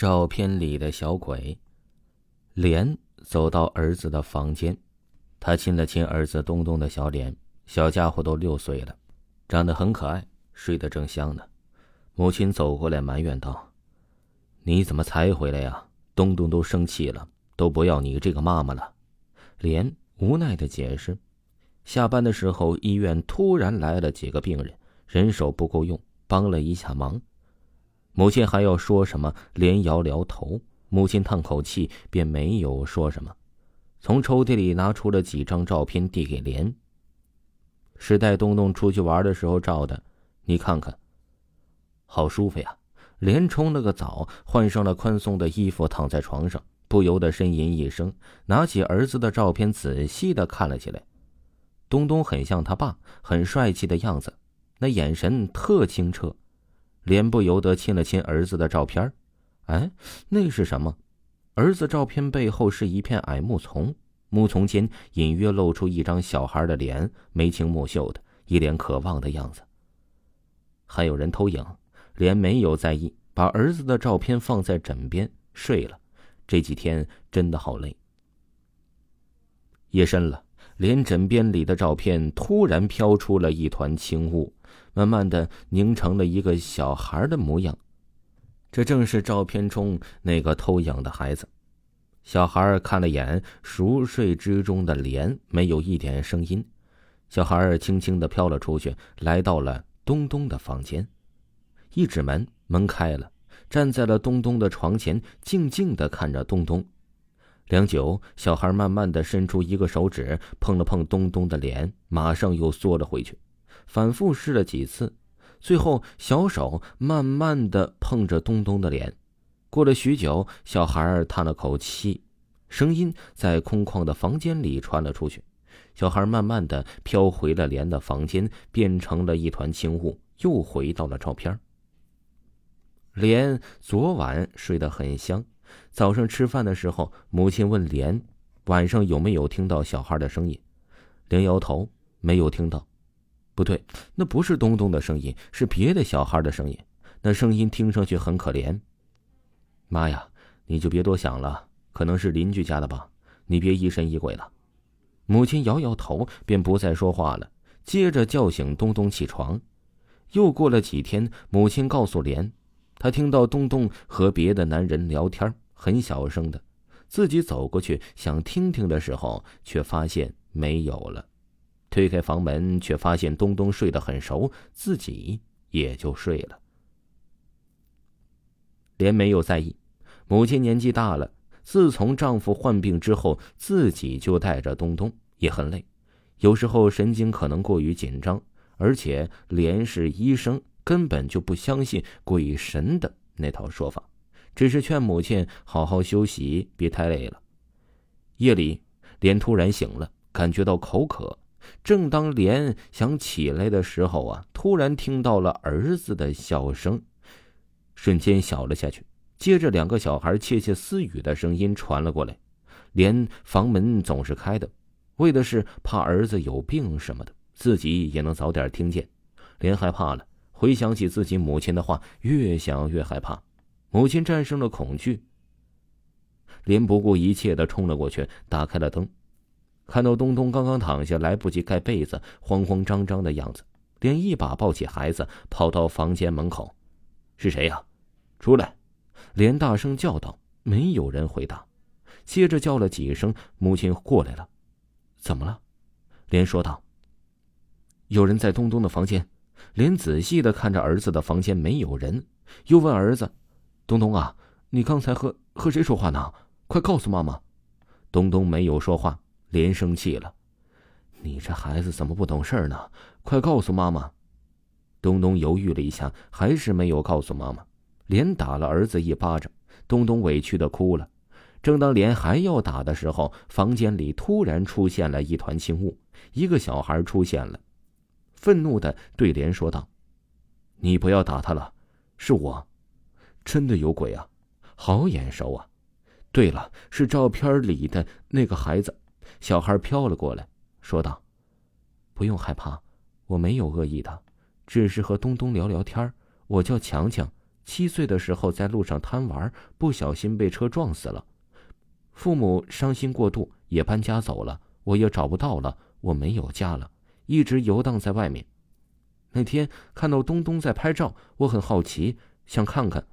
照片里的小鬼，莲走到儿子的房间，他亲了亲儿子东东的小脸。小家伙都六岁了，长得很可爱，睡得正香呢。母亲走过来埋怨道：“你怎么才回来呀？东东都生气了，都不要你这个妈妈了。”莲无奈的解释。下班的时候，医院突然来了几个病人，人手不够用，帮了一下忙。母亲还要说什么，连摇摇头。母亲叹口气，便没有说什么。从抽屉里拿出了几张照片，递给莲。是带东东出去玩的时候照的，你看看。好舒服呀！莲冲了个澡，换上了宽松的衣服，躺在床上，不由得呻吟一声，拿起儿子的照片，仔细的看了起来。东东很像他爸，很帅气的样子，那眼神特清澈。连不由得亲了亲儿子的照片哎，那是什么？儿子照片背后是一片矮木丛，木丛间隐约露出一张小孩的脸，眉清目秀的，一脸渴望的样子。还有人偷影，连没有在意，把儿子的照片放在枕边睡了。这几天真的好累。夜深了，连枕边里的照片突然飘出了一团轻雾。慢慢的凝成了一个小孩的模样，这正是照片中那个偷影的孩子。小孩看了眼熟睡之中的莲，没有一点声音。小孩轻轻的飘了出去，来到了东东的房间，一指门，门开了，站在了东东的床前，静静的看着东东。良久，小孩慢慢的伸出一个手指，碰了碰东东的脸，马上又缩了回去。反复试了几次，最后小手慢慢的碰着东东的脸。过了许久，小孩叹了口气，声音在空旷的房间里传了出去。小孩慢慢的飘回了莲的房间，变成了一团轻雾，又回到了照片。莲昨晚睡得很香，早上吃饭的时候，母亲问莲，晚上有没有听到小孩的声音？莲摇头，没有听到。不对，那不是东东的声音，是别的小孩的声音。那声音听上去很可怜。妈呀，你就别多想了，可能是邻居家的吧。你别疑神疑鬼了。母亲摇摇头，便不再说话了。接着叫醒东东起床。又过了几天，母亲告诉莲，她听到东东和别的男人聊天，很小声的。自己走过去想听听的时候，却发现没有了。推开房门，却发现东东睡得很熟，自己也就睡了。连没有在意，母亲年纪大了，自从丈夫患病之后，自己就带着东东，也很累，有时候神经可能过于紧张，而且连是医生，根本就不相信鬼神的那套说法，只是劝母亲好好休息，别太累了。夜里，连突然醒了，感觉到口渴。正当莲想起来的时候啊，突然听到了儿子的笑声，瞬间小了下去。接着，两个小孩窃窃私语的声音传了过来。连房门总是开的，为的是怕儿子有病什么的，自己也能早点听见。莲害怕了，回想起自己母亲的话，越想越害怕。母亲战胜了恐惧，莲不顾一切的冲了过去，打开了灯。看到东东刚刚躺下，来不及盖被子，慌慌张张的样子，连一把抱起孩子，跑到房间门口：“是谁呀？出来！”连大声叫道。没有人回答，接着叫了几声，母亲过来了。怎么了？连说道：“有人在东东的房间。”连仔细的看着儿子的房间，没有人，又问儿子：“东东啊，你刚才和和谁说话呢？快告诉妈妈。”东东没有说话。莲生气了，你这孩子怎么不懂事呢？快告诉妈妈！东东犹豫了一下，还是没有告诉妈妈。连打了儿子一巴掌，东东委屈的哭了。正当连还要打的时候，房间里突然出现了一团青雾，一个小孩出现了，愤怒的对莲说道：“你不要打他了，是我，真的有鬼啊，好眼熟啊！对了，是照片里的那个孩子。”小孩飘了过来，说道：“不用害怕，我没有恶意的，只是和东东聊聊天我叫强强，七岁的时候在路上贪玩，不小心被车撞死了。父母伤心过度，也搬家走了，我也找不到了。我没有家了，一直游荡在外面。那天看到东东在拍照，我很好奇，想看看，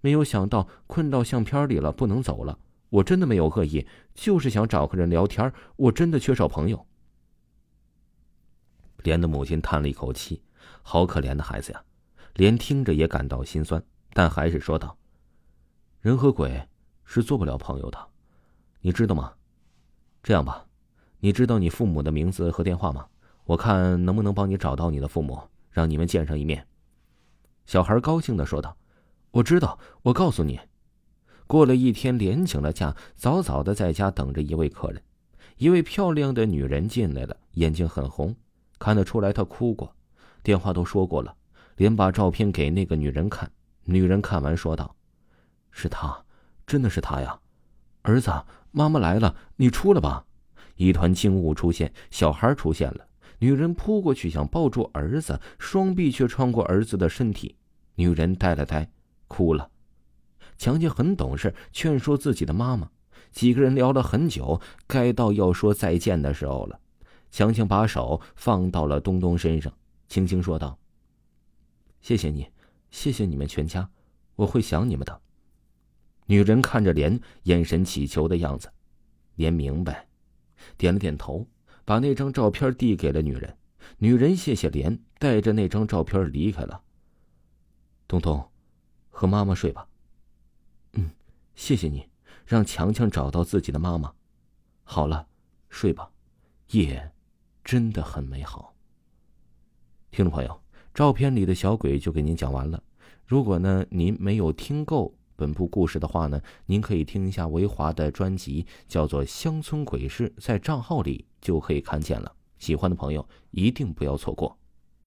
没有想到困到相片里了，不能走了。我真的没有恶意，就是想找个人聊天。我真的缺少朋友。莲的母亲叹了一口气，好可怜的孩子呀。莲听着也感到心酸，但还是说道：“人和鬼是做不了朋友的。”你知道吗？这样吧，你知道你父母的名字和电话吗？我看能不能帮你找到你的父母，让你们见上一面。小孩高兴的说道：“我知道，我告诉你。”过了一天，连请了假，早早的在家等着一位客人。一位漂亮的女人进来了，眼睛很红，看得出来她哭过。电话都说过了，连把照片给那个女人看。女人看完说道：“是他，真的是他呀，儿子。”妈妈来了，你出来吧！一团惊雾出现，小孩出现了。女人扑过去想抱住儿子，双臂却穿过儿子的身体。女人呆了呆，哭了。强强很懂事，劝说自己的妈妈。几个人聊了很久，该到要说再见的时候了。强强把手放到了东东身上，轻轻说道：“谢谢你，谢谢你们全家，我会想你们的。”女人看着莲，眼神乞求的样子。莲明白，点了点头，把那张照片递给了女人。女人谢谢莲，带着那张照片离开了。东东，和妈妈睡吧。谢谢你，让强强找到自己的妈妈。好了，睡吧，夜真的很美好。听众朋友，照片里的小鬼就给您讲完了。如果呢，您没有听够。本部故事的话呢，您可以听一下维华的专辑，叫做《乡村鬼事》，在账号里就可以看见了。喜欢的朋友一定不要错过。